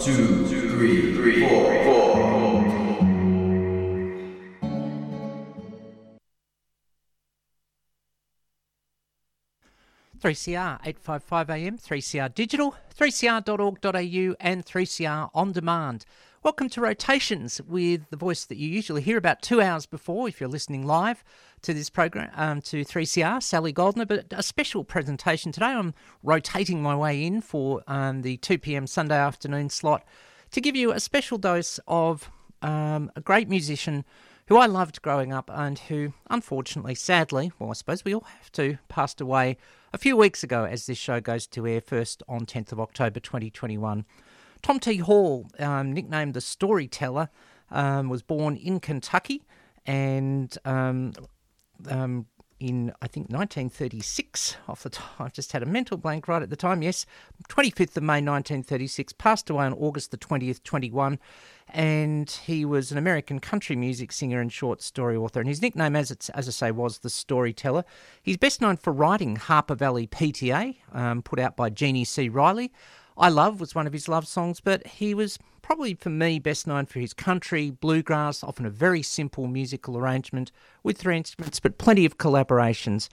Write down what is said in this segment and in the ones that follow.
two, three, three, four, four. 3CR 855 AM, 3CR Digital, 3cr.org.au, and 3CR On Demand. Welcome to Rotations with the voice that you usually hear about two hours before if you're listening live to this program, um, to 3CR, Sally Goldner. But a special presentation today. I'm rotating my way in for um, the 2 p.m. Sunday afternoon slot to give you a special dose of um, a great musician who I loved growing up and who, unfortunately, sadly, well, I suppose we all have to, passed away a few weeks ago as this show goes to air first on 10th of October 2021. Tom T. Hall, um, nicknamed the Storyteller, um, was born in Kentucky and um, um in, I think, 1936, off the top. I've just had a mental blank right at the time. Yes, 25th of May 1936, passed away on August the 20th, 21 and he was an American country music singer and short story author. And his nickname, as, it's, as I say, was the Storyteller. He's best known for writing Harper Valley PTA, um, put out by Jeannie C. Riley. I Love was one of his love songs, but he was probably for me best known for his country, bluegrass, often a very simple musical arrangement with three instruments, but plenty of collaborations.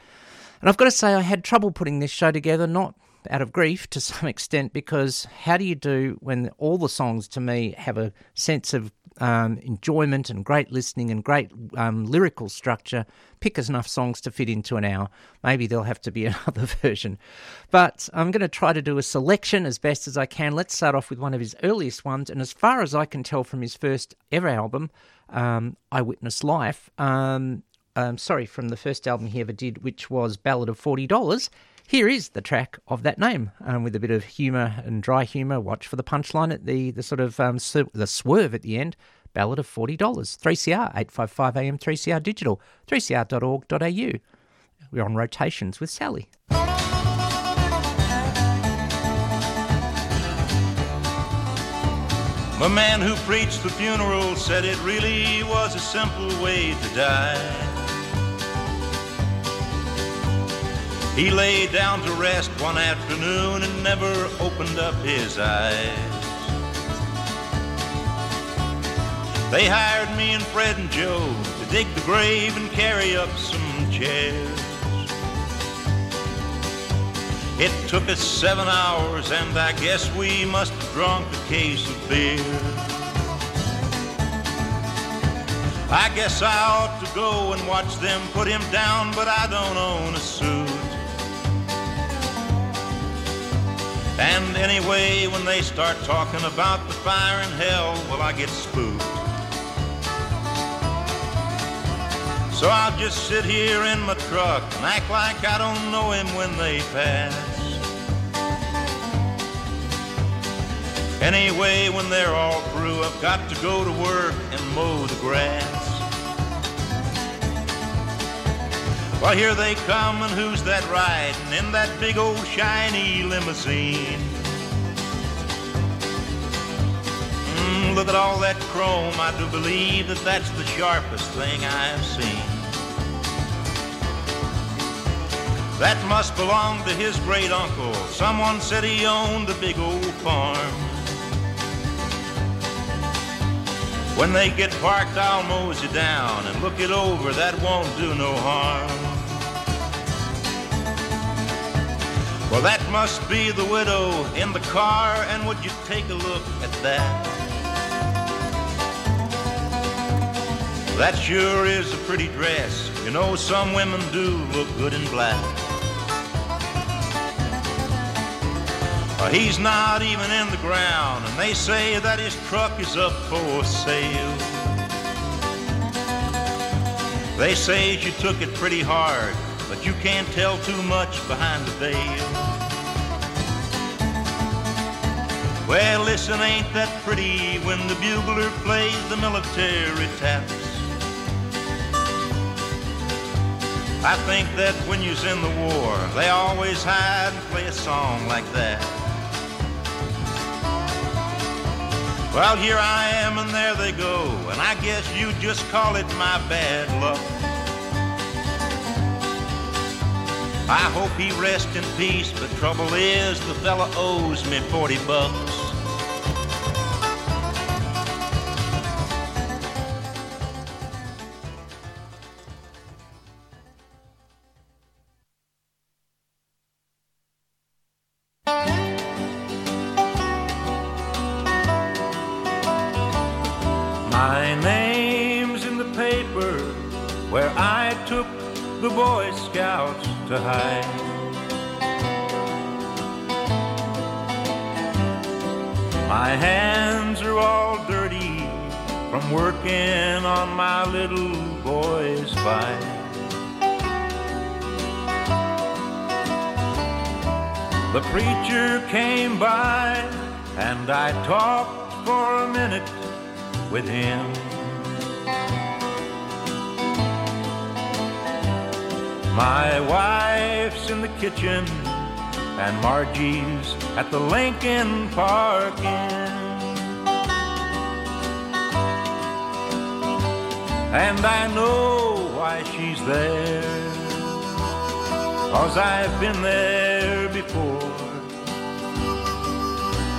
And I've got to say, I had trouble putting this show together, not out of grief to some extent, because how do you do when all the songs to me have a sense of um, enjoyment and great listening and great um, lyrical structure? Pick enough songs to fit into an hour. Maybe there'll have to be another version. But I'm going to try to do a selection as best as I can. Let's start off with one of his earliest ones. And as far as I can tell from his first ever album, um, I Witness Life, um, um, sorry, from the first album he ever did, which was Ballad of $40 here is the track of that name, um, with a bit of humour and dry humour. Watch for the punchline at the the sort of um, the swerve at the end. Ballad of forty dollars. Three CR eight five five AM. Three CR Digital. Three CR.org.au. We're on rotations with Sally. The man who preached the funeral said it really was a simple way to die. He lay down to rest one afternoon and never opened up his eyes. They hired me and Fred and Joe to dig the grave and carry up some chairs. It took us seven hours, and I guess we must have drunk a case of beer. I guess I ought to go and watch them put him down, but I don't own a suit. And anyway, when they start talking about the fire in hell, well, I get spooked. So I'll just sit here in my truck and act like I don't know him when they pass. Anyway, when they're all through, I've got to go to work and mow the grass. Well, here they come, and who's that riding in that big old shiny limousine? Mm, look at all that chrome. I do believe that that's the sharpest thing I've seen. That must belong to his great uncle. Someone said he owned a big old farm. When they get parked, I'll mose you down and look it over. That won't do no harm. Well, that must be the widow in the car, and would you take a look at that? That sure is a pretty dress. You know, some women do look good in black. He's not even in the ground, and they say that his truck is up for sale. They say she took it pretty hard, but you can't tell too much behind the veil. Well, listen, ain't that pretty when the bugler plays the military taps? I think that when you're in the war, they always hide and play a song like that. Well, here I am and there they go, and I guess you just call it my bad luck. I hope he rests in peace, but trouble is the fella owes me 40 bucks. Scouts to hide. My hands are all dirty from working on my little boy's fight. The preacher came by and I talked for a minute with him. My wife's in the kitchen and Margie's at the Lincoln Park Inn. And I know why she's there, cause I've been there before.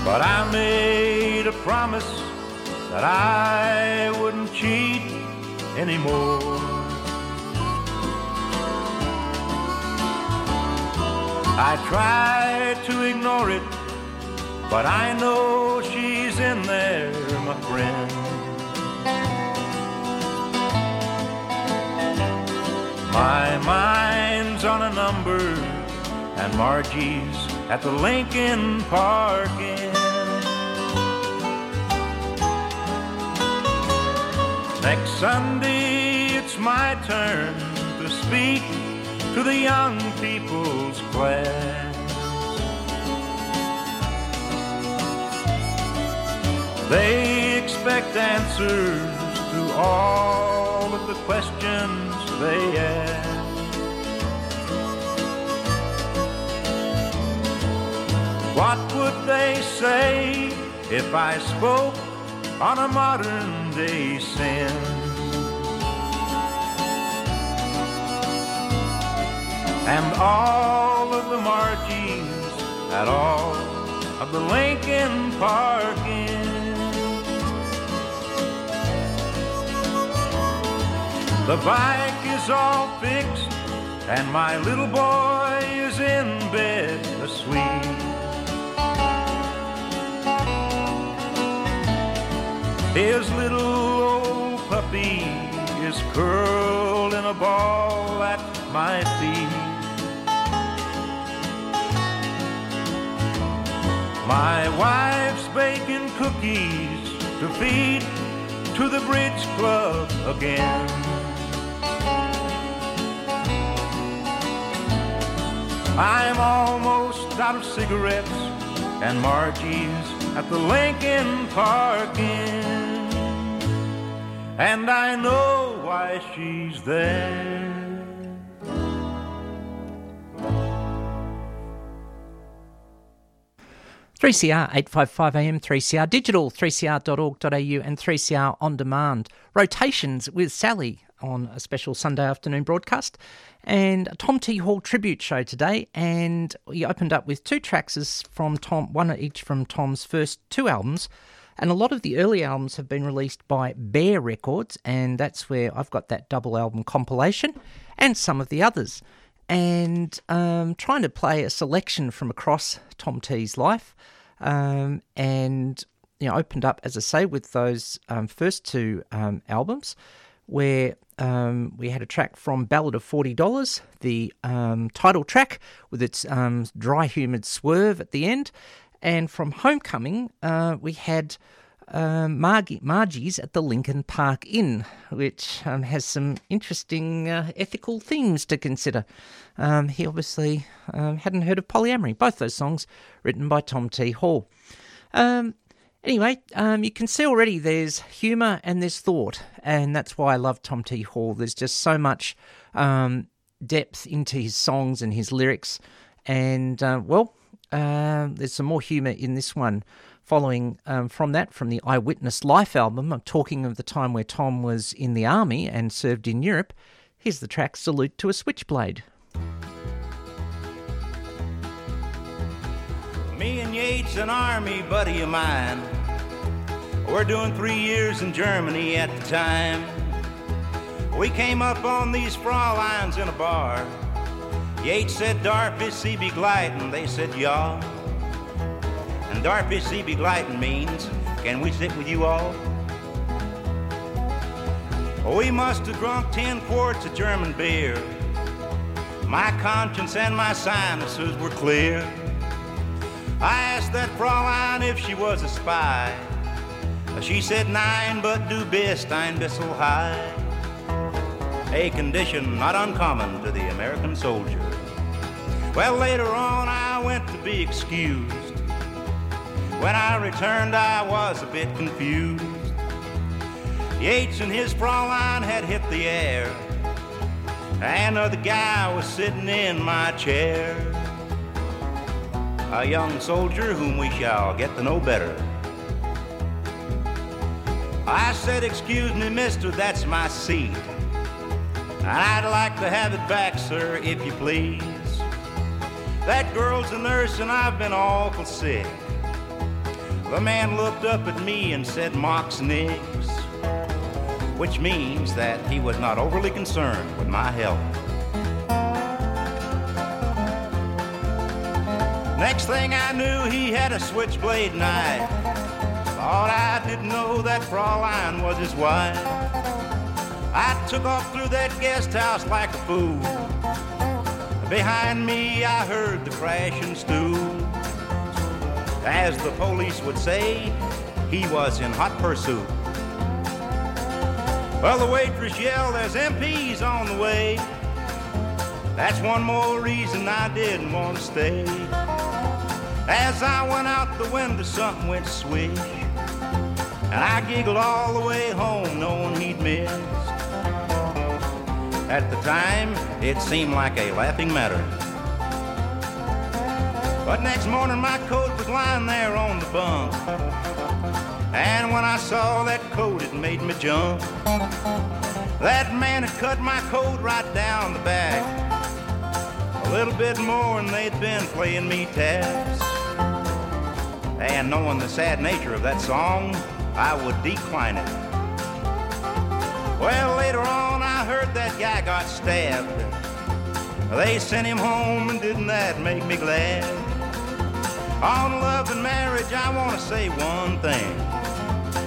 But I made a promise that I wouldn't cheat anymore. I try to ignore it, but I know she's in there, my friend. My mind's on a number, and Margie's at the Lincoln Park Inn. Next Sunday, it's my turn to speak to the young people's class. They expect answers to all of the questions they ask. What would they say if I spoke on a modern day sin? And all of the Margies at all of the Lincoln Park Inn. The bike is all fixed and my little boy is in bed asleep. His little old puppy is curled in a ball at my feet. My wife's baking cookies to feed to the bridge club again. I'm almost out of cigarettes and Margie's at the Lincoln Park Inn. And I know why she's there. 3CR 855 AM, 3CR digital, 3cr.org.au, and 3CR on demand. Rotations with Sally on a special Sunday afternoon broadcast, and a Tom T. Hall tribute show today. And we opened up with two tracks from Tom, one each from Tom's first two albums. And a lot of the early albums have been released by Bear Records, and that's where I've got that double album compilation and some of the others. And um, trying to play a selection from across Tom T's life. Um, and you know, opened up, as I say, with those um, first two um, albums, where um, we had a track from Ballad of Forty Dollars, the um, title track with its um, dry, humid swerve at the end, and from Homecoming, uh, we had um, Margie, Margie's at the Lincoln Park Inn, which um, has some interesting uh, ethical themes to consider. Um, he obviously um, hadn't heard of polyamory. Both those songs written by Tom T. Hall. Um, anyway, you can see already there's humour and there's thought, and that's why I love Tom T. Hall. There's just so much depth into his songs and his lyrics, and uh, well, uh, there's some more humour in this one following um, from that, from the I Witness Life album. I'm talking of the time where Tom was in the army and served in Europe. Here's the track Salute to a Switchblade. Me and Yates, an army buddy of mine, we're doing three years in Germany at the time. We came up on these Fräuleins in a bar. Yates said, Darby, see be gliding. They said, yeah. And Darby, see be gliding means, can we sit with you all? We must have drunk ten quarts of German beer. My conscience and my sinuses were clear. I asked that Fraulein if she was a spy. She said nine, but du bist ein bissel high. A condition not uncommon to the American soldier. Well, later on, I went to be excused. When I returned, I was a bit confused. Yates and his Fraulein had hit the air, and another guy was sitting in my chair. A young soldier whom we shall get to know better. I said, Excuse me, mister, that's my seat. I'd like to have it back, sir, if you please. That girl's a nurse and I've been awful sick. The man looked up at me and said, Mox nix, which means that he was not overly concerned with my health. Next thing I knew, he had a switchblade knife. Thought I didn't know that Fraulein was his wife. I took off through that guest house like a fool. Behind me, I heard the crashing stool. As the police would say, he was in hot pursuit. Well, the waitress yelled, There's MPs on the way. That's one more reason I didn't want to stay. As I went out the window, something went swish. And I giggled all the way home, knowing he'd missed. At the time, it seemed like a laughing matter. But next morning, my coat lying there on the bunk. And when I saw that coat, it made me jump. That man had cut my coat right down the back. A little bit more, and they'd been playing me taps. And knowing the sad nature of that song, I would decline it. Well, later on, I heard that guy got stabbed. They sent him home, and didn't that make me glad? On love and marriage, I want to say one thing.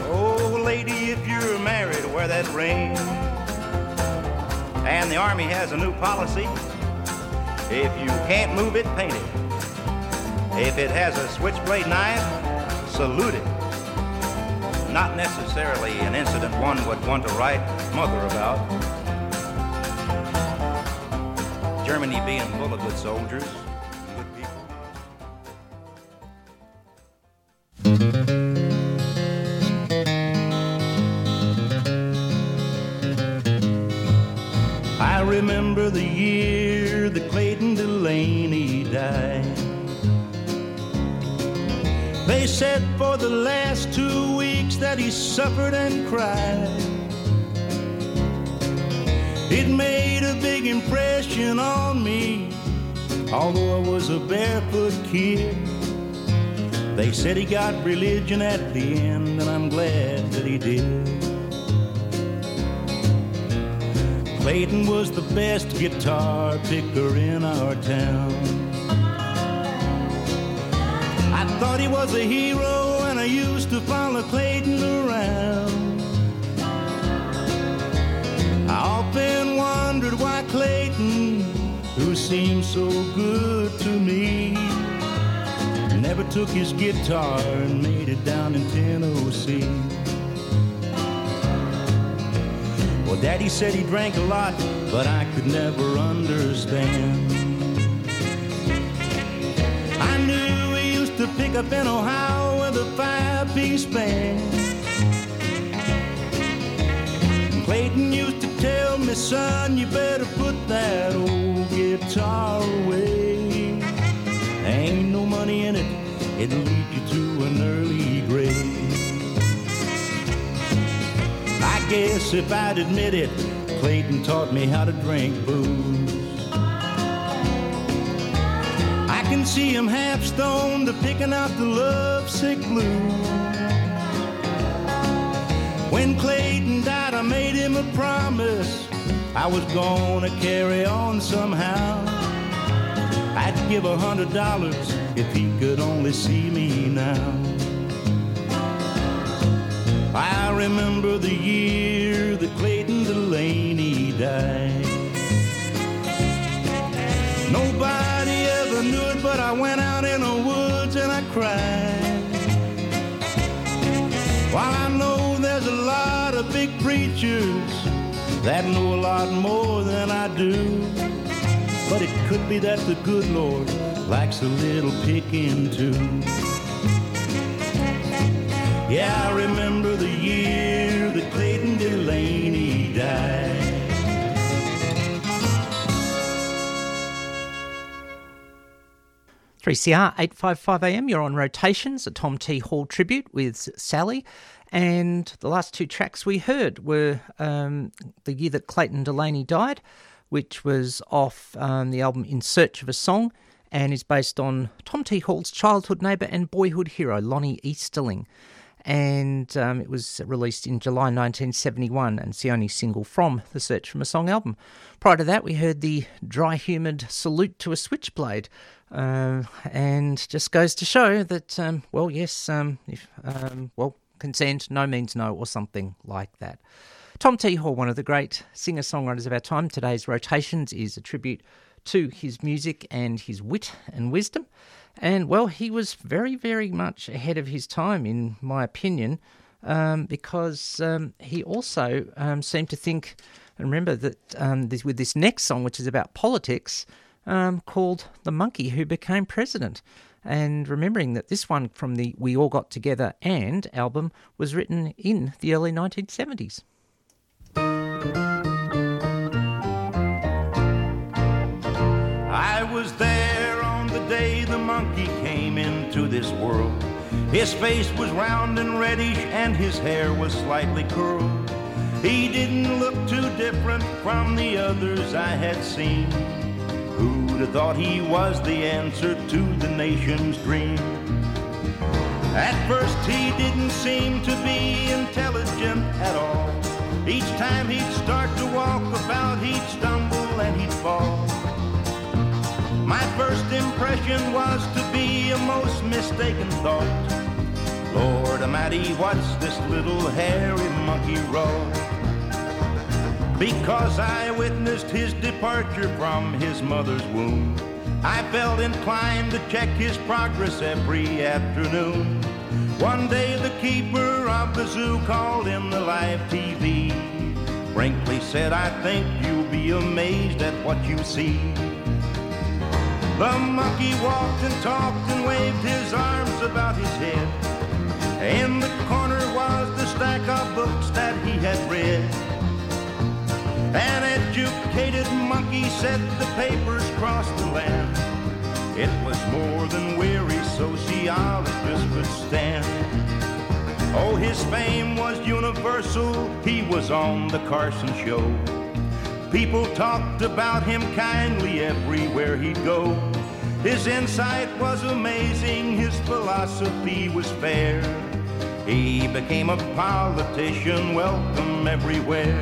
Oh, lady, if you're married, wear that ring. And the Army has a new policy. If you can't move it, paint it. If it has a switchblade knife, salute it. Not necessarily an incident one would want to write mother about. Germany being full of good soldiers, remember the year that Clayton Delaney died. They said for the last two weeks that he suffered and cried. It made a big impression on me, although I was a barefoot kid. They said he got religion at the end, and I'm glad that he did. Clayton was the best guitar picker in our town. I thought he was a hero, and I used to follow Clayton around. I often wondered why Clayton, who seemed so good to me, never took his guitar and made it down in Tennessee. Well, Daddy said he drank a lot, but I could never understand. I knew he used to pick up in Ohio with a five-piece band. And Clayton used to tell me, son, you better put that old guitar away. Ain't no money in it, it'll lead you to an early grave. Guess if I'd admit it, Clayton taught me how to drink booze. I can see him half stoned, to picking out the lovesick blues. When Clayton died, I made him a promise I was gonna carry on somehow. I'd give a hundred dollars if he could only see me now. Remember the year that Clayton Delaney died. Nobody ever knew it, but I went out in the woods and I cried. While I know there's a lot of big preachers that know a lot more than I do. But it could be that the good Lord likes a little picking too. Yeah, I remember the year that Clayton Delaney died. 3CR 855 AM, you're on rotations, a Tom T. Hall tribute with Sally. And the last two tracks we heard were um, the year that Clayton Delaney died, which was off um, the album In Search of a Song and is based on Tom T. Hall's childhood neighbour and boyhood hero, Lonnie Easterling. And um, it was released in July 1971 and it's the only single from the Search from a Song album. Prior to that, we heard the dry humid Salute to a Switchblade. Uh, and just goes to show that, um, well, yes, um, if, um, well, consent, no means no, or something like that. Tom T. Hall, one of the great singer songwriters of our time, today's rotations is a tribute to his music and his wit and wisdom. And well, he was very, very much ahead of his time, in my opinion, um, because um, he also um, seemed to think, and remember that um, this, with this next song, which is about politics, um, called The Monkey Who Became President. And remembering that this one from the We All Got Together and album was written in the early 1970s. I was there day the monkey came into this world. His face was round and reddish, and his hair was slightly curled. He didn't look too different from the others I had seen. Who'd have thought he was the answer to the nation's dream? At first, he didn't seem to be intelligent at all. Each time he'd start to walk about, he'd stumble and he'd fall. My first impression was to be a most mistaken thought. Lord Almighty, what's this little hairy monkey wrought? Because I witnessed his departure from his mother's womb, I felt inclined to check his progress every afternoon. One day the keeper of the zoo called in the live TV. Brinkley said, I think you'll be amazed at what you see. The monkey walked and talked and waved his arms about his head. In the corner was the stack of books that he had read. An educated monkey said the papers crossed the land. It was more than weary sociologists could stand. Oh, his fame was universal. He was on the Carson show. People talked about him kindly everywhere he'd go. His insight was amazing, his philosophy was fair. He became a politician, welcome everywhere.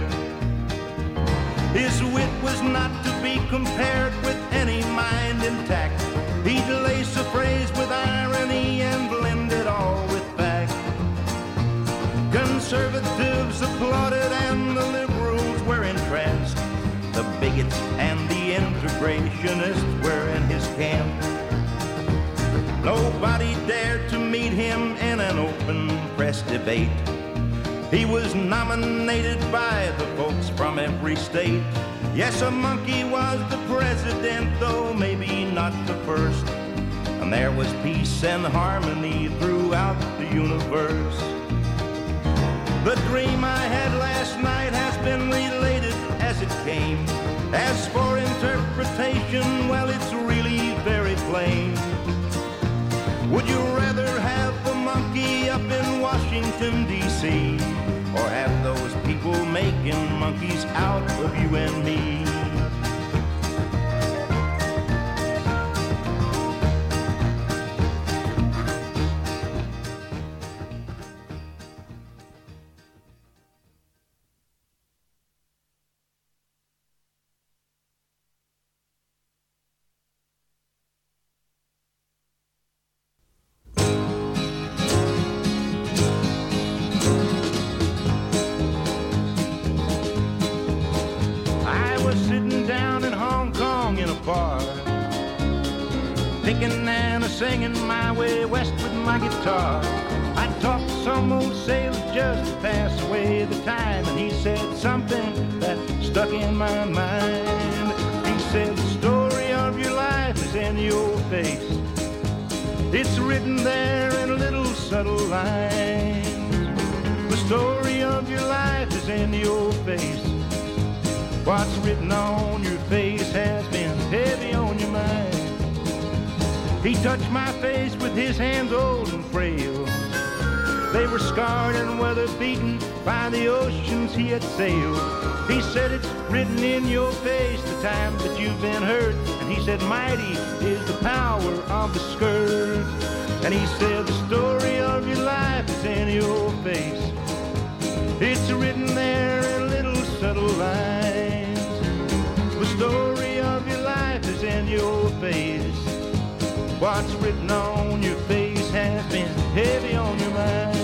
His wit was not to be compared with any mind intact. He'd lace a phrase with irony and blend it all with fact. Conservatives applauded bigots and the integrationists were in his camp. Nobody dared to meet him in an open press debate. He was nominated by the folks from every state. Yes, a monkey was the president, though maybe not the first. And there was peace and harmony throughout the universe. The dream I had last night has been related as it came. As for interpretation, well, it's really very plain. Would you rather have a monkey up in Washington, D.C., or have those people making monkeys out of you and me? West with my guitar. I talked to some old sailor just to pass away the time, and he said something that stuck in my mind. He said, The story of your life is in your face. It's written there in little subtle lines. The story of your life is in your face. What's written on touched my face with his hands old and frail. They were scarred and weather beaten by the oceans he had sailed. He said it's written in your face the times that you've been hurt. And he said, Mighty is the power of the scourge. And he said, The story of your life is in your face. It's written there in little subtle lines. The story of your life is in your face. What's written on your face has been heavy on your mind.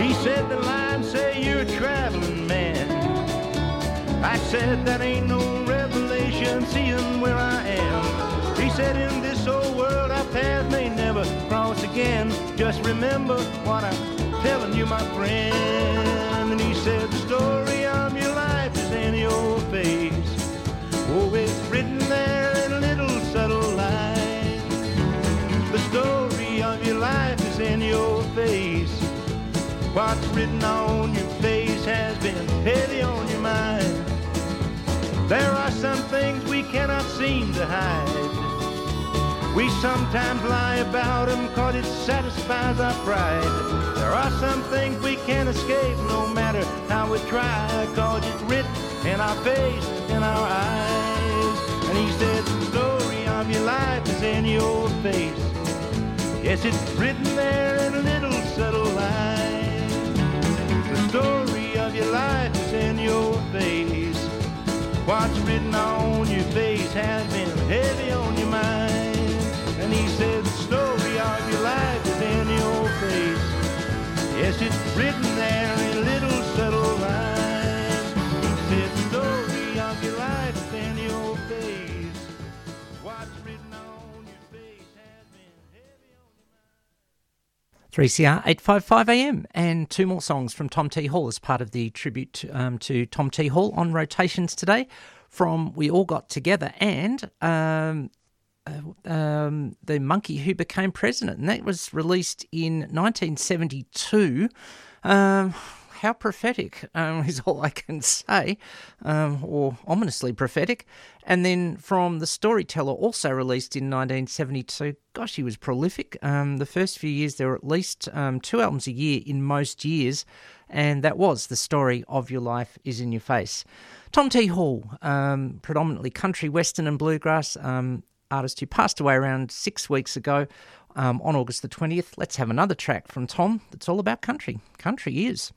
He said the lines say you're a traveling man. I said that ain't no revelation seeing where I am. He said in this old world our paths may never cross again. Just remember what I'm telling you, my friend. And he said the story of your life is in your face. Oh, it's written there in little subtle lines. The story of your life is in your face. What's written on your face has been heavy on your mind. There are some things we cannot seem to hide. We sometimes lie about them cause it satisfies our pride. There are some things we can't escape no matter how we try cause it's written in our face, in our eyes. And he said the story of your life is in your face. Yes, it's written there in a little subtle lines. The story of your life is in your face. What's written on your face has been heavy on Written there in little subtle lines. Story of your life in your face. What's written on your face has been heavy on your mind. 3CR 855 AM and two more songs from Tom T. Hall as part of the tribute to, um, to Tom T. Hall on rotations today from We All Got Together and um, um, The Monkey Who Became President. And that was released in 1972. Um, how prophetic um, is all I can say, um, or ominously prophetic. And then from The Storyteller, also released in 1972. Gosh, he was prolific. Um, the first few years, there were at least um, two albums a year in most years, and that was The Story of Your Life is in Your Face. Tom T. Hall, predominantly country, western, and bluegrass artist who passed away around six weeks ago um, on August the 20th. Let's have another track from Tom that's all about country. Country is.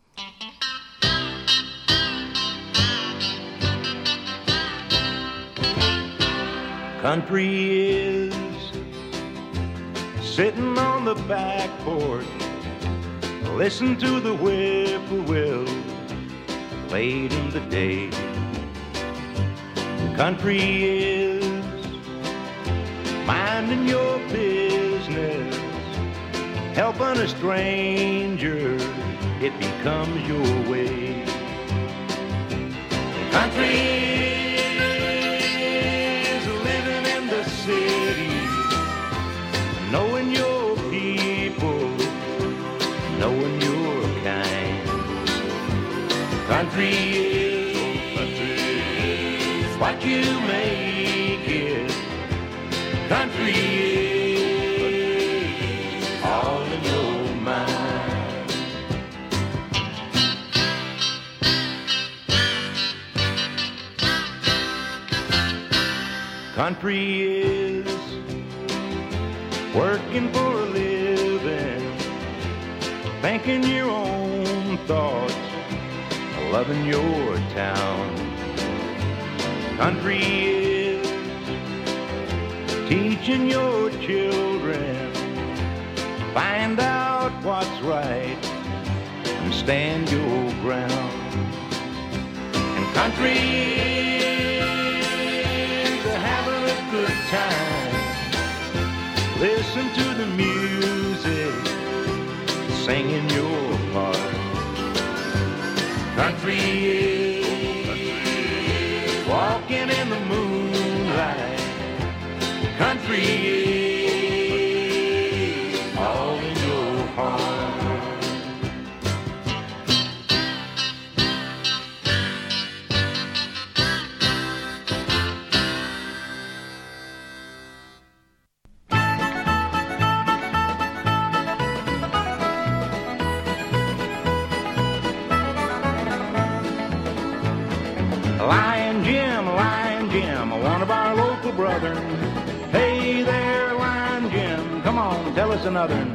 Country is sitting on the back porch. Listen to the whippoorwill late in the day. Country is minding your business, helping a stranger. It becomes your way. Country is living in the city, knowing your people, knowing your kind. Country is what you make. Country is working for a living, thinking your own thoughts, loving your town. Country is teaching your children, find out what's right and stand your ground. And country to having a good time. Listen to the music, singing your part. Country is walking in the moonlight. Heart. Lion Jim, Lion Jim, one of our local brothers. Tell another.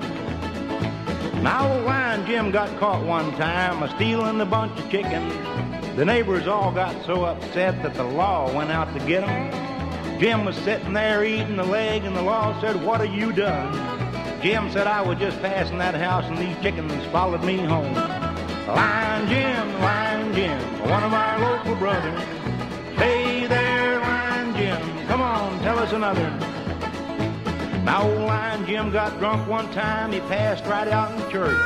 Now, old Lion Jim got caught one time a stealing a bunch of chickens. The neighbors all got so upset that the law went out to get him. Jim was sitting there eating the leg, and the law said, What have you done? Jim said, I was just passing that house, and these chickens followed me home. Lion Jim, Lion Jim, one of our local brothers. Hey there, Lion Jim, come on, tell us another. Now old line Jim got drunk one time, he passed right out in church.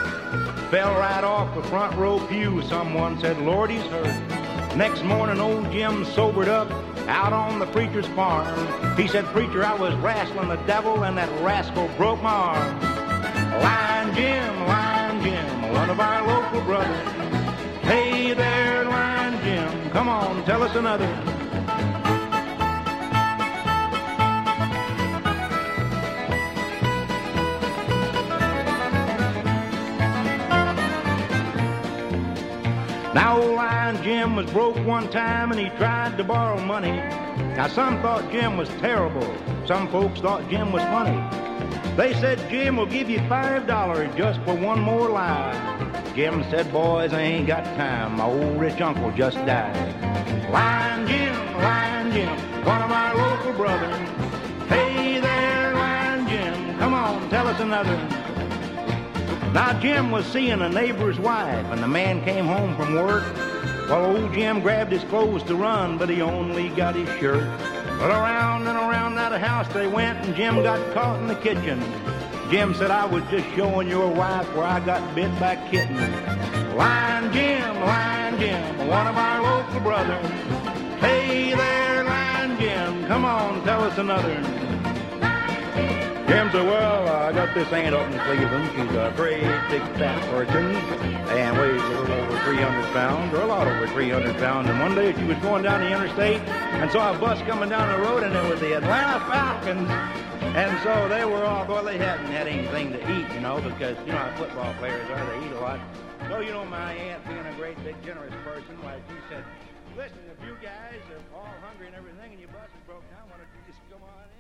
Fell right off the front row pew, someone said, Lord, he's hurt. Next morning, old Jim sobered up out on the preacher's farm. He said, Preacher, I was wrestling the devil, and that rascal broke my arm. Lion Jim, Lion Jim, one of our local brothers. Hey there, Lion Jim, come on, tell us another. Now old Lion Jim was broke one time and he tried to borrow money. Now some thought Jim was terrible. Some folks thought Jim was funny. They said Jim will give you five dollars just for one more lie. Jim said, boys, I ain't got time. My old rich uncle just died. Lion Jim, Lion Jim, one of our local brothers. Hey there, Lion Jim, come on, tell us another. Now Jim was seeing a neighbor's wife, and the man came home from work. Well, old Jim grabbed his clothes to run, but he only got his shirt. But around and around that house they went, and Jim got caught in the kitchen. Jim said, I was just showing your wife where I got bit by kitten. Lion Jim, Lion Jim, one of our local brothers. Hey there, Lion Jim, come on, tell us another. Jim said, well, I got this aunt up in Cleveland. She's a great big fat person and weighs a little over 300 pounds, or a lot over 300 pounds. And one day she was going down the interstate and saw a bus coming down the road, and it was the Atlanta Falcons. And so they were all, well, they hadn't had anything to eat, you know, because you know how football players are, they eat a lot. So, you know, my aunt being a great, big, generous person, why, she said, listen, if you guys are all hungry and everything and your bus is broke down, why don't you just come on in,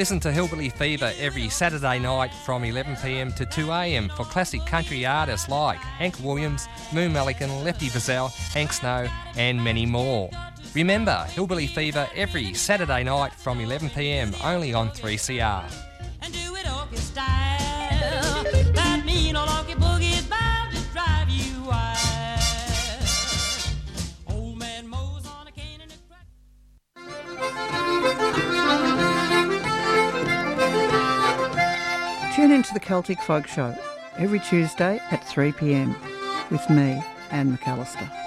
Listen to Hillbilly Fever every Saturday night from 11pm to 2am for classic country artists like Hank Williams, Moon Mullican, Lefty Frizzell, Hank Snow, and many more. Remember, Hillbilly Fever every Saturday night from 11pm only on 3CR. Tune into the Celtic Folk Show every Tuesday at 3 pm with me, Anne McAllister.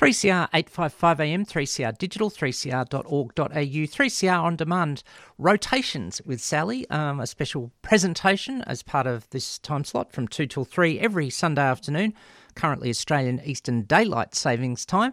Three CR eight five five AM, three CR digital, three CR.org.au, three CR on demand rotations with Sally, um, a special presentation as part of this time slot from two till three every Sunday afternoon. Currently Australian Eastern Daylight Savings Time.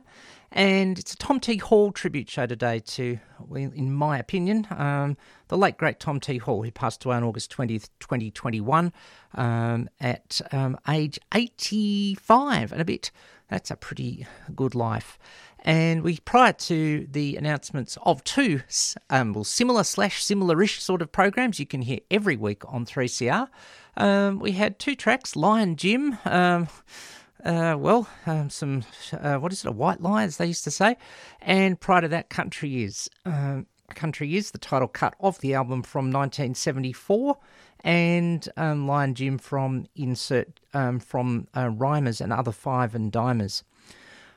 And it's a Tom T. Hall tribute show today to, in my opinion, um, the late great Tom T. Hall, who passed away on August 20th, 2021, um, at um, age 85 and a bit. That's a pretty good life. And we, prior to the announcements of two um, well, similar slash similar-ish sort of programs you can hear every week on 3CR, um, we had two tracks, Lion Jim. Um, uh, well, um, some, uh, what is it, a white lie, as they used to say. And prior to that, Country Is. Um, Country Is, the title cut of the album from 1974, and um, Lion Jim from insert um, from uh, Rhymers and other Five and Dimers.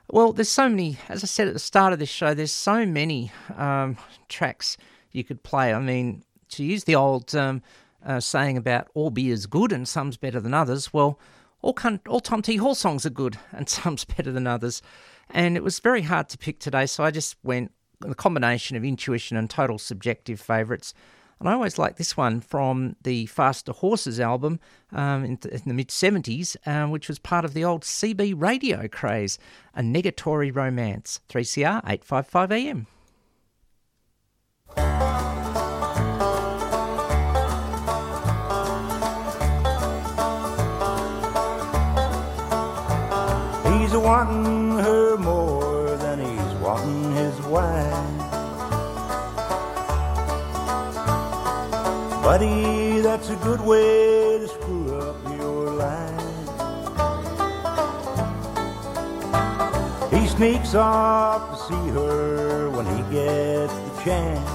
Well, there's so many, as I said at the start of this show, there's so many um, tracks you could play. I mean, to use the old um, uh, saying about all beer's good and some's better than others, well, all, all Tom T. Hall songs are good and some's better than others. And it was very hard to pick today, so I just went a combination of intuition and total subjective favourites. And I always like this one from the Faster Horses album um, in, th- in, the mid 70s, um, which was part of the old CB radio craze, A Negatory Romance, 3CR 855 AM. He's wanting Buddy, that's a good way to screw up your life. He sneaks off to see her when he gets the chance.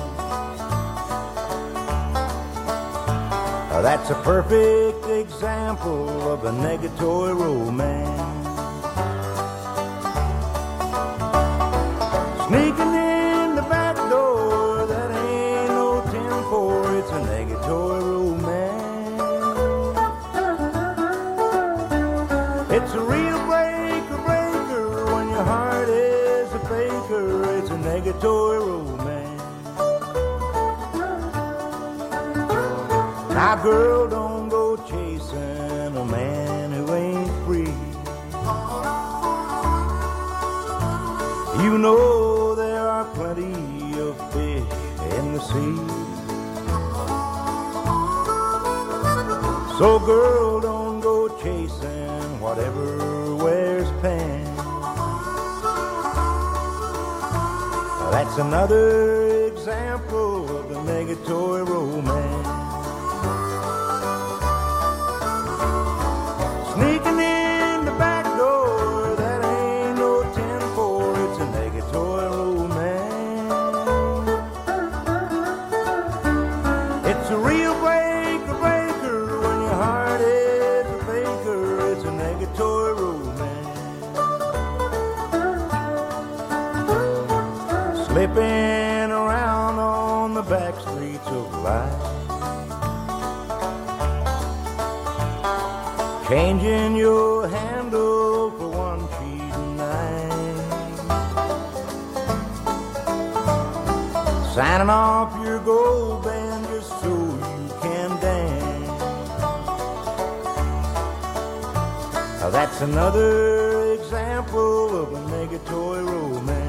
Now, That's a perfect example of a negatory romance. Now, girl, don't go chasing a man who ain't free. You know there are plenty of fish in the sea. So, girl, don't go chasing whatever wears pants. That's another example of the negatory romance. That's another example of a negatory romance.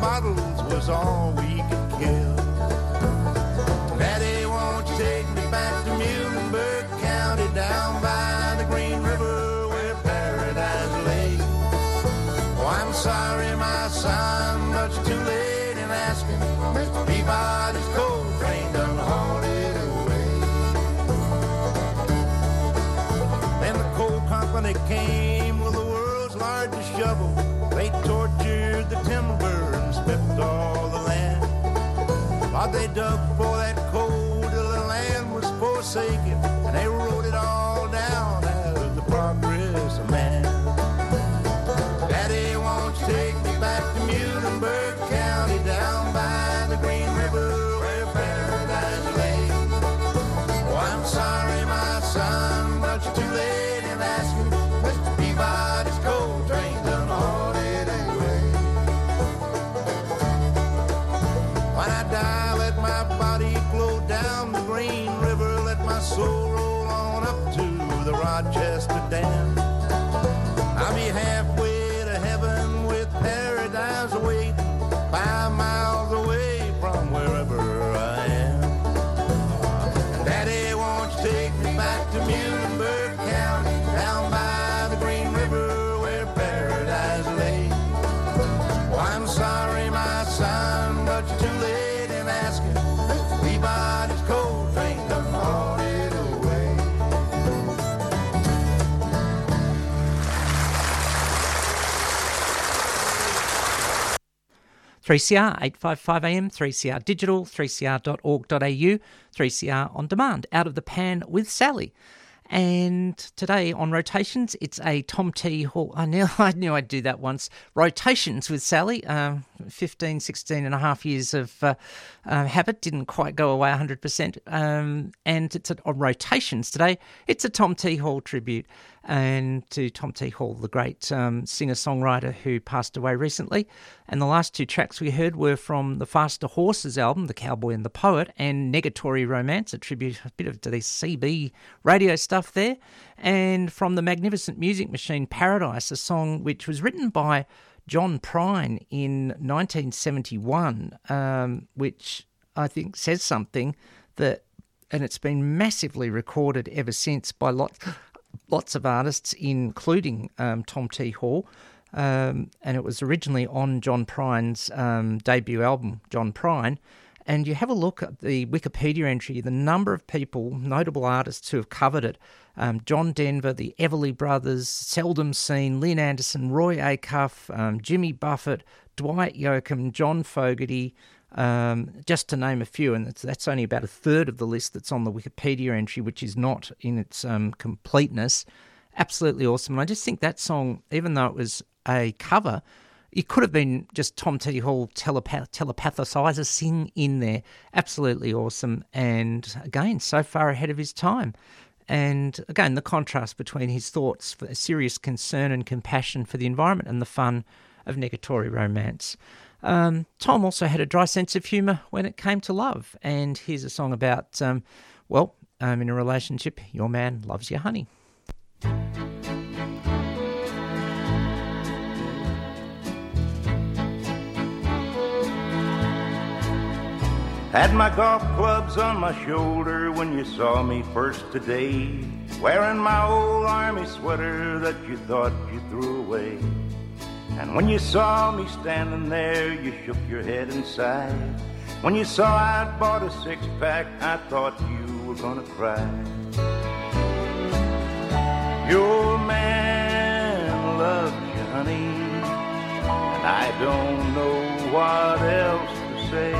Bottles was all we could kill. Daddy, won't you take me back to Muhlenberg County, down by the Green River, where paradise lay? Oh, I'm sorry, my son, but you're too late in asking. Mr. Peabody's coal they dug for that coal till the land was forsaken, soul roll on up to the Rochester Dam. I'll be halfway 3CR 855 AM, 3CR digital, 3cr.org.au, 3CR on demand, out of the pan with Sally. And today on rotations, it's a Tom T. Hall. I knew, I knew I'd do that once. Rotations with Sally. Um, 15, 16 and a half years of uh, uh, habit didn't quite go away 100%. Um, and it's a, on rotations today. It's a Tom T. Hall tribute and to Tom T. Hall, the great um, singer songwriter who passed away recently. And the last two tracks we heard were from the Faster Horses album, The Cowboy and the Poet, and Negatory Romance, a tribute, a bit of to the CB radio stuff there. And from the Magnificent Music Machine, Paradise, a song which was written by John Prine in 1971, um, which I think says something that, and it's been massively recorded ever since by lots lots of artists, including um, Tom T. Hall. Um, and it was originally on John Prine's um, debut album, John Prine. And you have a look at the Wikipedia entry, the number of people, notable artists who have covered it um, John Denver, the Everly Brothers, Seldom Scene, Lynn Anderson, Roy Acuff, um, Jimmy Buffett, Dwight Yoakam, John Fogerty, um, just to name a few, and that's, only about a third of the list that's on the Wikipedia entry, which is not in its um, completeness. Absolutely awesome. And I just think that song, even though it was a cover, it could have been just Tom T. Hall telepath- telepathicizer sing in there. Absolutely awesome. And again, so far ahead of his time. And again, the contrast between his thoughts for serious concern and compassion for the environment and the fun of negatory romance. Um, Tom also had a dry sense of humour when it came to love, and here's a song about, um, well, um, in a relationship, your man loves your honey. Had my golf clubs on my shoulder when you saw me first today, wearing my old army sweater that you thought you threw away. And when you saw me standing there, you shook your head and sighed. When you saw I'd bought a six pack, I thought you were gonna cry. Your man loves you, honey, and I don't know what else to say.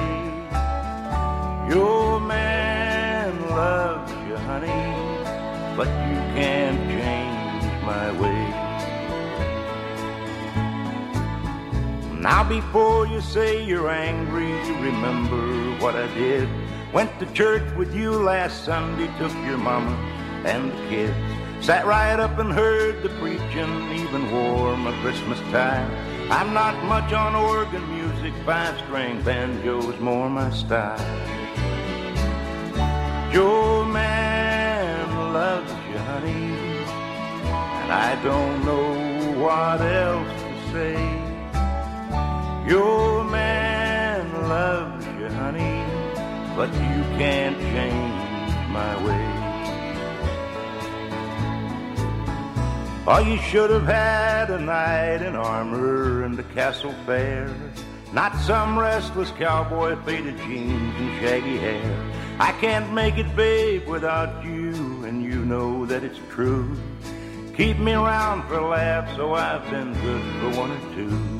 Your man loves you, honey, but you can't change my ways. Now before you say you're angry, remember what I did. Went to church with you last Sunday, took your mama and the kids. Sat right up and heard the preaching, even wore my Christmas tie. I'm not much on organ music, five string banjo's more my style. Your man loves you, honey, and I don't know what else to say. Your man loves you, honey, but you can't change my way. Oh, you should have had a knight in armor and the castle fair. Not some restless cowboy, faded jeans and shaggy hair. I can't make it, babe, without you, and you know that it's true. Keep me around for laughs, so I've been good for one or two.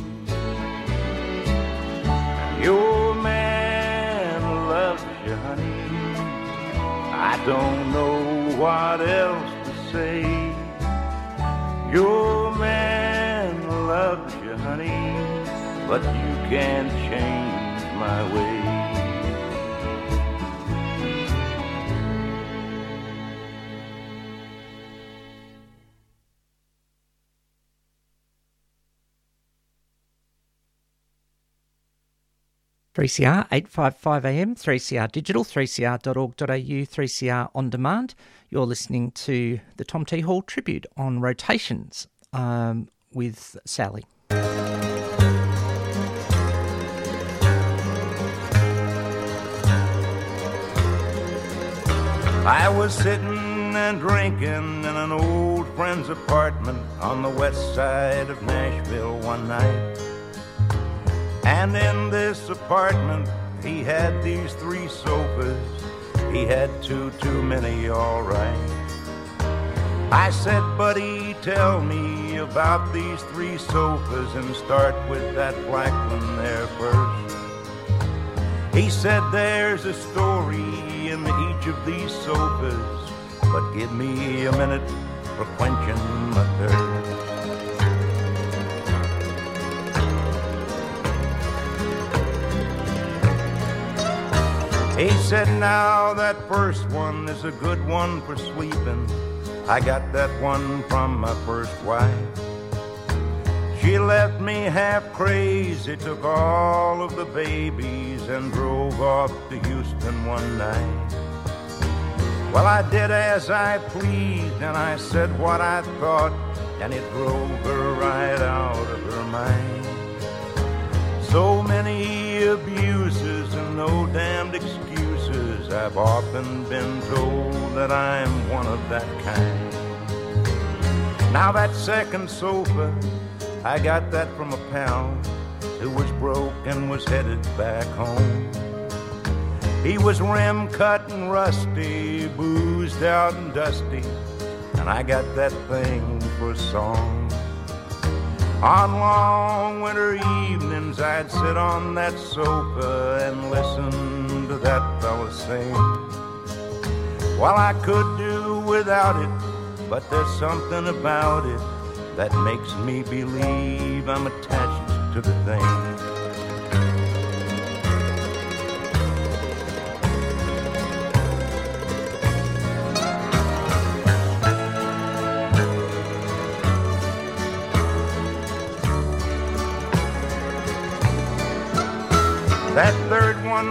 Your man loves you, honey. I don't know what else to say. Your man loves you, honey, but you can't change my way. Three CR eight five five AM, three CR digital, three CR.org.au, three CR on demand. You're listening to the Tom T Hall tribute on rotations um, with Sally. I was sitting and drinking in an old friend's apartment on the west side of Nashville one night. And in this apartment, he had these three sofas. He had two too many, all right. I said, buddy, tell me about these three sofas and start with that black one there first. He said, there's a story in each of these sofas, but give me a minute for quenching my thirst. He said, now that first one is a good one for sleeping. I got that one from my first wife. She left me half crazy, took all of the babies, and drove off to Houston one night. Well, I did as I pleased, and I said what I thought, and it drove her right out of her mind. So many abuses no damned excuses. I've often been told that I'm one of that kind. Now that second sofa, I got that from a pal who was broke and was headed back home. He was rim cut and rusty, boozed out and dusty, and I got that thing for song. On long winter evenings, I'd sit on that sofa and listen to that fella sing. While I could do without it, but there's something about it that makes me believe I'm attached to the thing.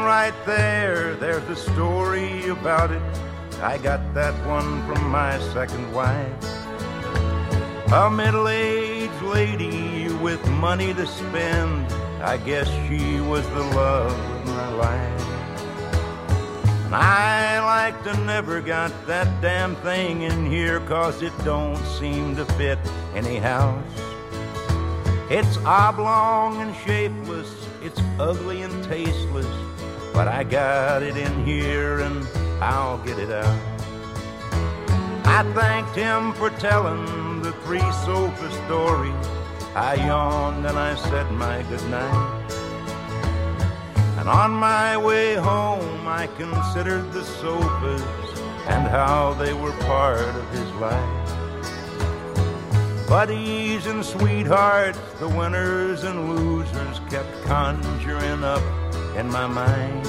Right there, there's a story about it. I got that one from my second wife. A middle aged lady with money to spend. I guess she was the love of my life. And I like to never got that damn thing in here, cause it don't seem to fit any house. It's oblong and shapeless, it's ugly and tasteless, but I got it in here and I'll get it out. I thanked him for telling the three sofa story. I yawned and I said my goodnight. And on my way home, I considered the sofas and how they were part of his life. Buddies and sweethearts, the winners and losers kept conjuring up in my mind.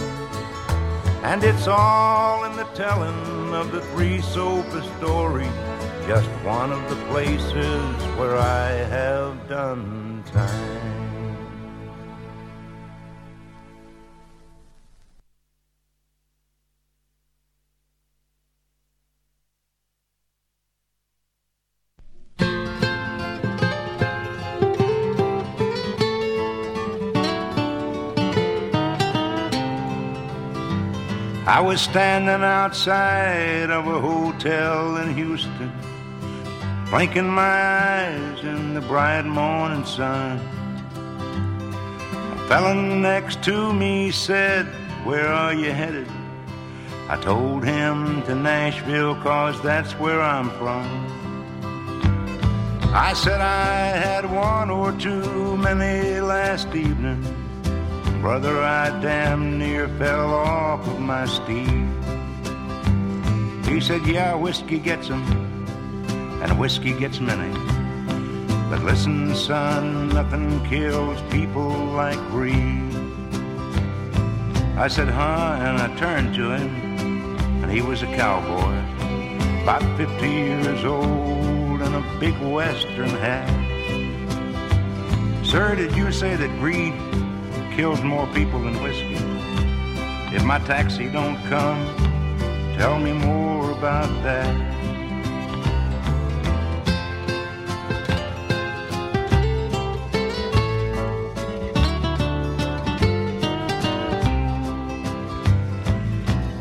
And it's all in the telling of the three sofa story, just one of the places where I have done time. I was standing outside of a hotel in Houston, blinking my eyes in the bright morning sun. A fellow next to me said, Where are you headed? I told him to Nashville, cause that's where I'm from. I said I had one or two many last evening. Brother, I damn near fell off of my steed. He said, Yeah, whiskey gets 'em, and whiskey gets many. But listen, son, nothing kills people like greed. I said, Huh? And I turned to him, and he was a cowboy, about 50 years old, in a big western hat. Sir, did you say that greed kills more people than whiskey. If my taxi don't come, tell me more about that.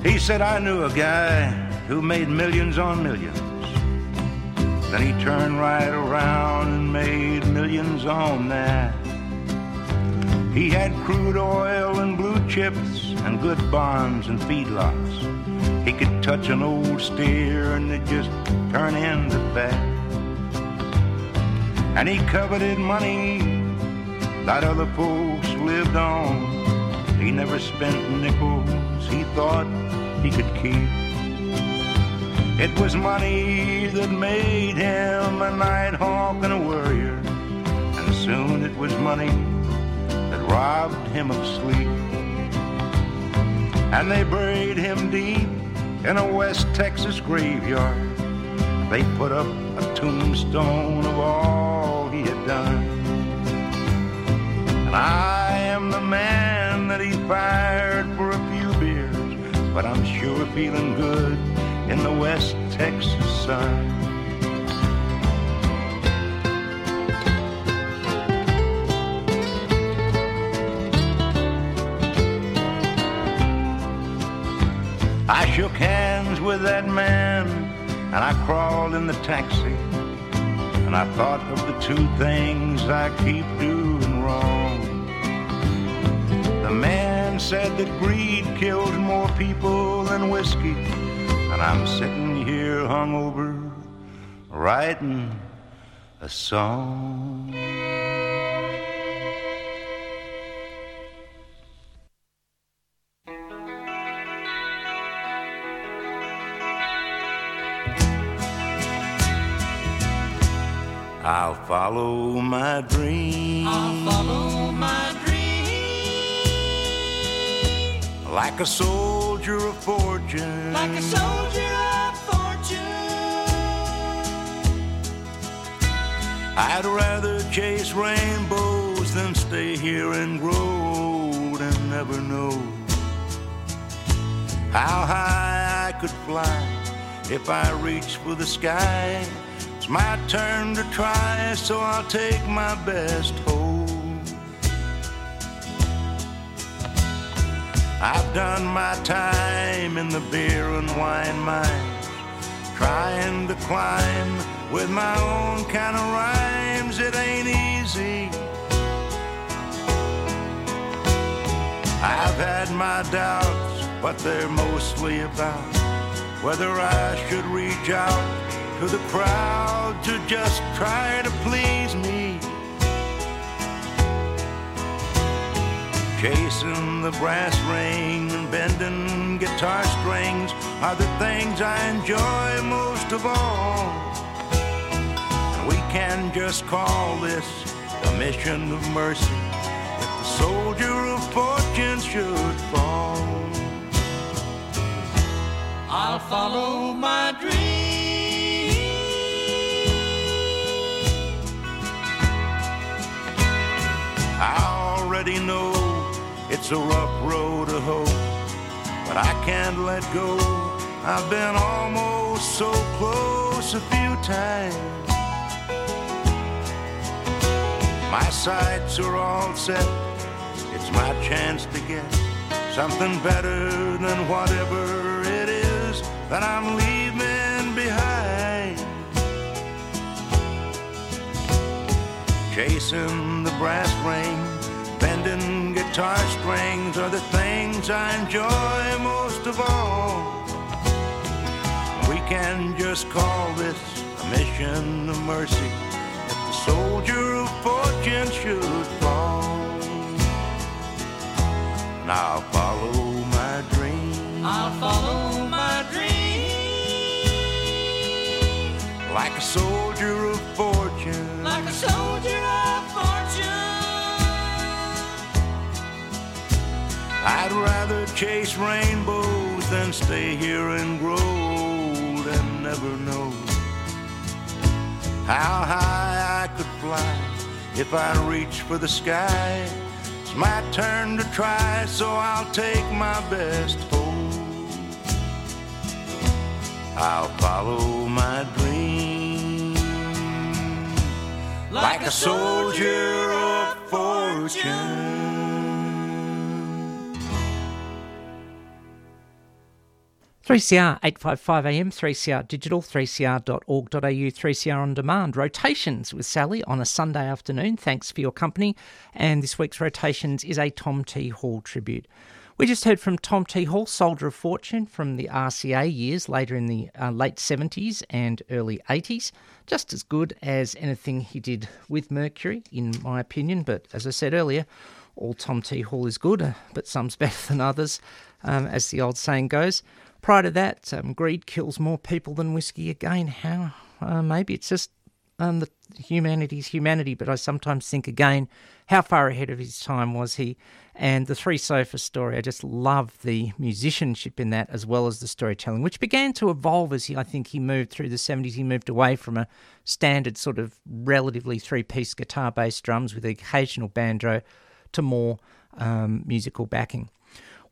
He said, I knew a guy who made millions on millions. Then he turned right around and made millions on that. He had crude oil and blue chips and good bonds and feedlots. He could touch an old steer and it just turn into fat. And he coveted money that other folks lived on. He never spent nickels he thought he could keep. It was money that made him a night hawk and a warrior. And soon it was money robbed him of sleep. And they buried him deep in a West Texas graveyard. They put up a tombstone of all he had done. And I am the man that he fired for a few beers, but I'm sure feeling good in the West Texas sun. I shook hands with that man and I crawled in the taxi and I thought of the two things I keep doing wrong. The man said that greed kills more people than whiskey and I'm sitting here hungover writing a song. I'll follow my dream. I'll follow my dream. Like a soldier of fortune. Like a soldier of fortune. I'd rather chase rainbows than stay here and grow old and never know how high I could fly if I reached for the sky. My turn to try, so I'll take my best hold. I've done my time in the beer and wine mines, trying to climb with my own kind of rhymes. It ain't easy. I've had my doubts, but they're mostly about whether I should reach out to the crowd to just try to please me. Chasing the brass ring and bending guitar strings are the things I enjoy most of all. And we can just call this a mission of mercy if the soldier of fortune should fall. I'll follow my dream. It's a rough road to hoe, but I can't let go. I've been almost so close a few times. My sights are all set. It's my chance to get something better than whatever it is that I'm leaving behind. Chasing the brass ring, bending guitar strings are the things I enjoy most of all. We can just call this a mission of mercy if the soldier of fortune should fall. And I'll follow my dream I'll follow my dream. like a soldier of fortune. Like a soldier of I'd rather chase rainbows than stay here and grow old and never know how high I could fly if I reach for the sky. It's my turn to try, so I'll take my best hold. I'll follow my dream like a soldier of fortune. 3CR 855 AM, 3CR Digital, 3cr.org.au, 3CR On Demand. Rotations with Sally on a Sunday afternoon. Thanks for your company. And this week's Rotations is a Tom T. Hall tribute. We just heard from Tom T. Hall, Soldier of Fortune, from the RCA years, later in the uh, late 70s and early 80s. Just as good as anything he did with Mercury, in my opinion. But as I said earlier, all Tom T. Hall is good, uh, but some's better than others, um, as the old saying goes. Prior to that, um, greed kills more people than whiskey. Again, how? Uh, maybe it's just um, the humanity's humanity, but I sometimes think again, how far ahead of his time was he? And the Three Sofa story, I just love the musicianship in that as well as the storytelling, which began to evolve as he, I think he moved through the 70s. He moved away from a standard sort of relatively three piece guitar based drums with occasional banjo to more um, musical backing.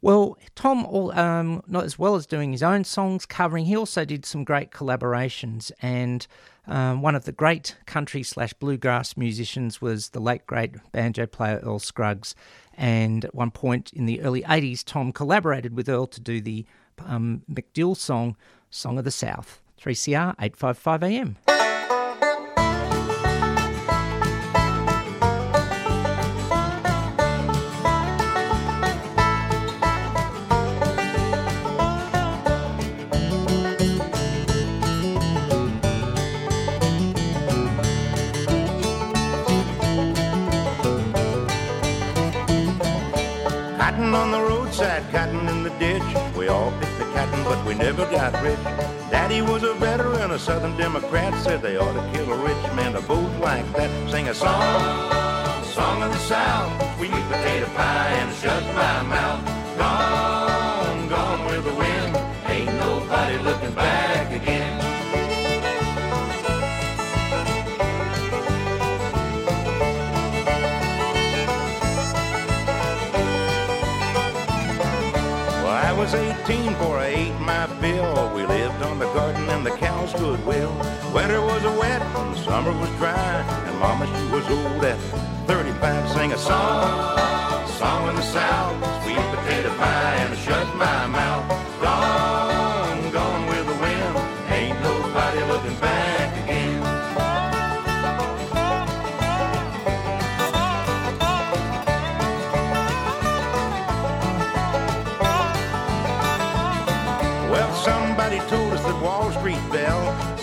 Well, Tom, um, not as well as doing his own songs, covering, he also did some great collaborations. And um, one of the great country slash bluegrass musicians was the late great banjo player Earl Scruggs. And at one point in the early 80s, Tom collaborated with Earl to do the um, McDill song, Song of the South. 3CR 855 AM. Cotton on the roadside, cotton in the ditch. We all picked the cotton, but we never got rich. Daddy was a veteran, a Southern Democrat, said they ought to kill a rich man to vote like that. Sing a song, song of the South, sweet potato pie and shut my mouth. Gone, gone with the wind, ain't nobody looking back 15 before I ate my fill. We lived on the garden and the cows stood well. Winter was a wet and summer was dry. And Mama, she was old at 35, sang a song, song in the South, sweet potato pie, and shut my mouth.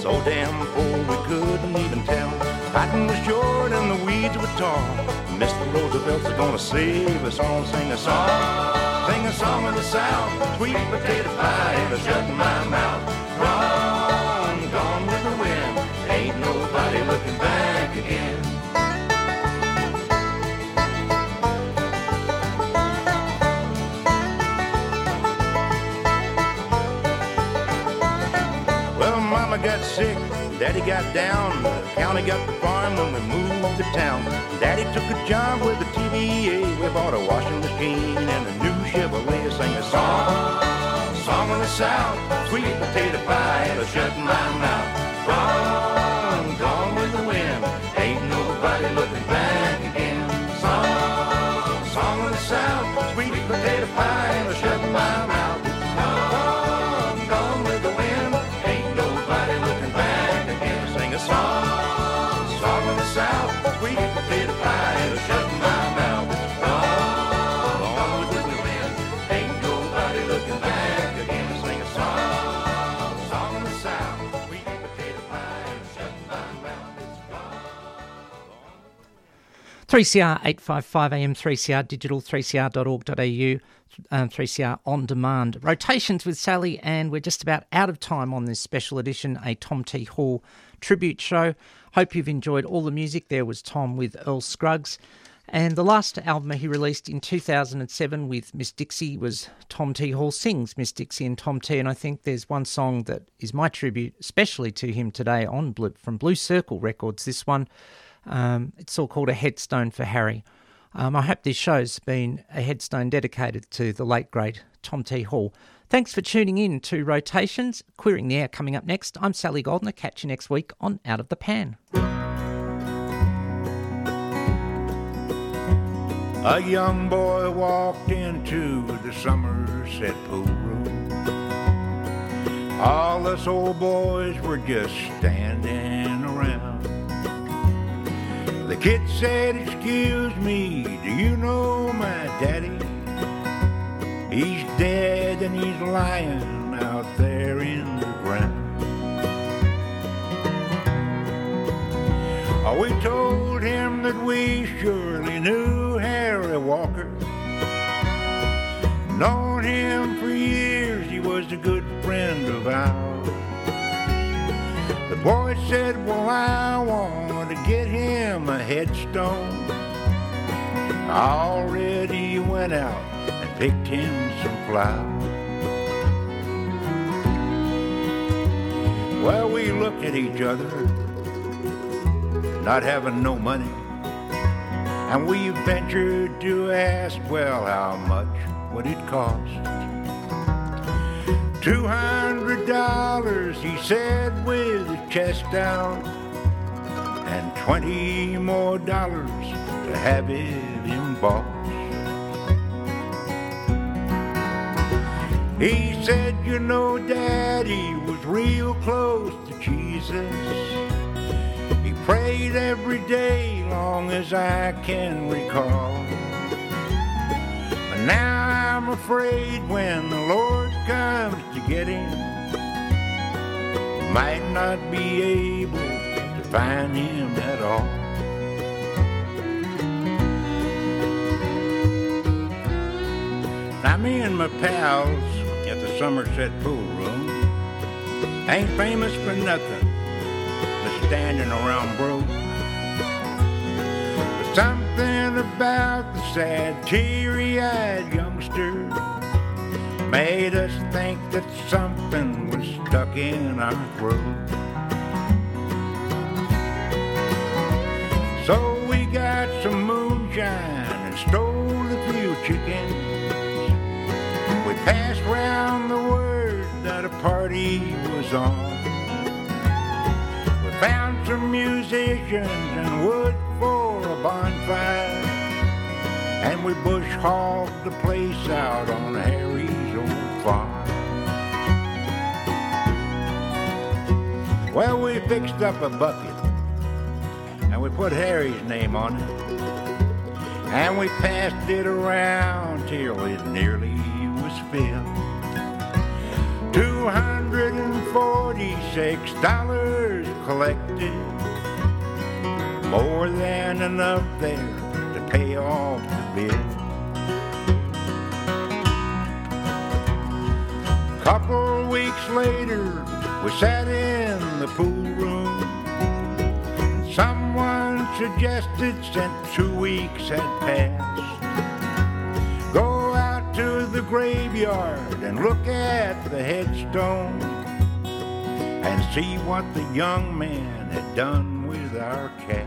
So damn full we couldn't even tell. Cotton was short and the weeds were tall. Mr. Roosevelt's gonna save us all. Sing a song, sing a song of the South. Sweet potato pie and shut my mouth. Gone, gone with the wind. Ain't nobody looking back again. Sick, Daddy got down, the county got the farm when we moved to town. Daddy took a job with the TVA. We bought a washing machine and a new Chevrolet. Sang a song, song of the South, sweet potato pie, and I shut my mouth. Gone, gone with the wind. Ain't nobody looking 3CR 855 AM, 3CR digital, 3cr.org.au, um, 3CR on demand. Rotations with Sally, and we're just about out of time on this special edition, a Tom T. Hall tribute show. Hope you've enjoyed all the music. There was Tom with Earl Scruggs. And the last album he released in 2007 with Miss Dixie was Tom T. Hall Sings Miss Dixie and Tom T. And I think there's one song that is my tribute, especially to him today on Blue, from Blue Circle Records. This one, um, it's all called A Headstone for Harry. Um, I hope this show's been a headstone dedicated to the late, great Tom T. Hall. Thanks for tuning in to Rotations. Queering the Air coming up next. I'm Sally Goldner. Catch you next week on Out of the Pan. A young boy walked into the Somerset pool room. All us old boys were just standing around. The kid said, Excuse me, do you know my daddy? He's dead and he's lying out there in the ground. Oh, we told him that we surely knew Harry Walker. Known him for years, he was a good friend of ours. The boy said, Well, I want to get him a headstone. I already went out and picked him some flowers. Well, we looked at each other not having no money. And we ventured to ask, well, how much would it cost? Two hundred dollars, he said with his chest down, twenty more dollars to have it embossed. He said, you know, Daddy was real close to Jesus. He prayed every day, long as I can recall. But now I'm afraid when the Lord comes to get him, he might not be able find him at all. Now me and my pals at the Somerset pool room ain't famous for nothing but standing around broke. But something about the sad, teary-eyed youngster made us think that something was stuck in our throat. And stole a few chickens. We passed round the word that a party was on. We found some musicians and wood for a bonfire. And we bush hogged the place out on Harry's old farm. Well, we fixed up a bucket and we put Harry's name on it. And we passed it around till it nearly was filled. Two hundred and forty-six dollars collected, more than enough there to pay off the bill. A couple weeks later, we sat in the pool room. Someone suggested since two weeks had passed, go out to the graveyard and look at the headstone. and see what the young man had done with our cat.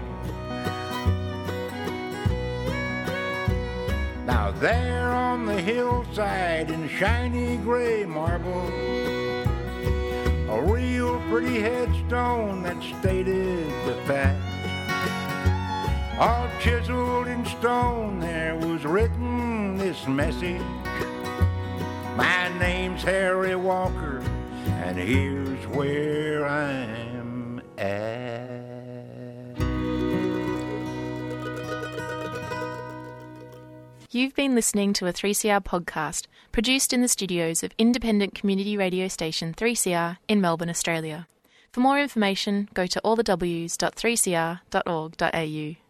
Now there on the hillside in shiny gray marble, a real pretty headstone that stated the fact. All chiseled in stone, there was written this message. My name's Harry Walker, and here's where I'm at. You've been listening to a 3CR podcast produced in the studios of independent community radio station 3CR in Melbourne, Australia. For more information, go to allthews.3cr.org.au.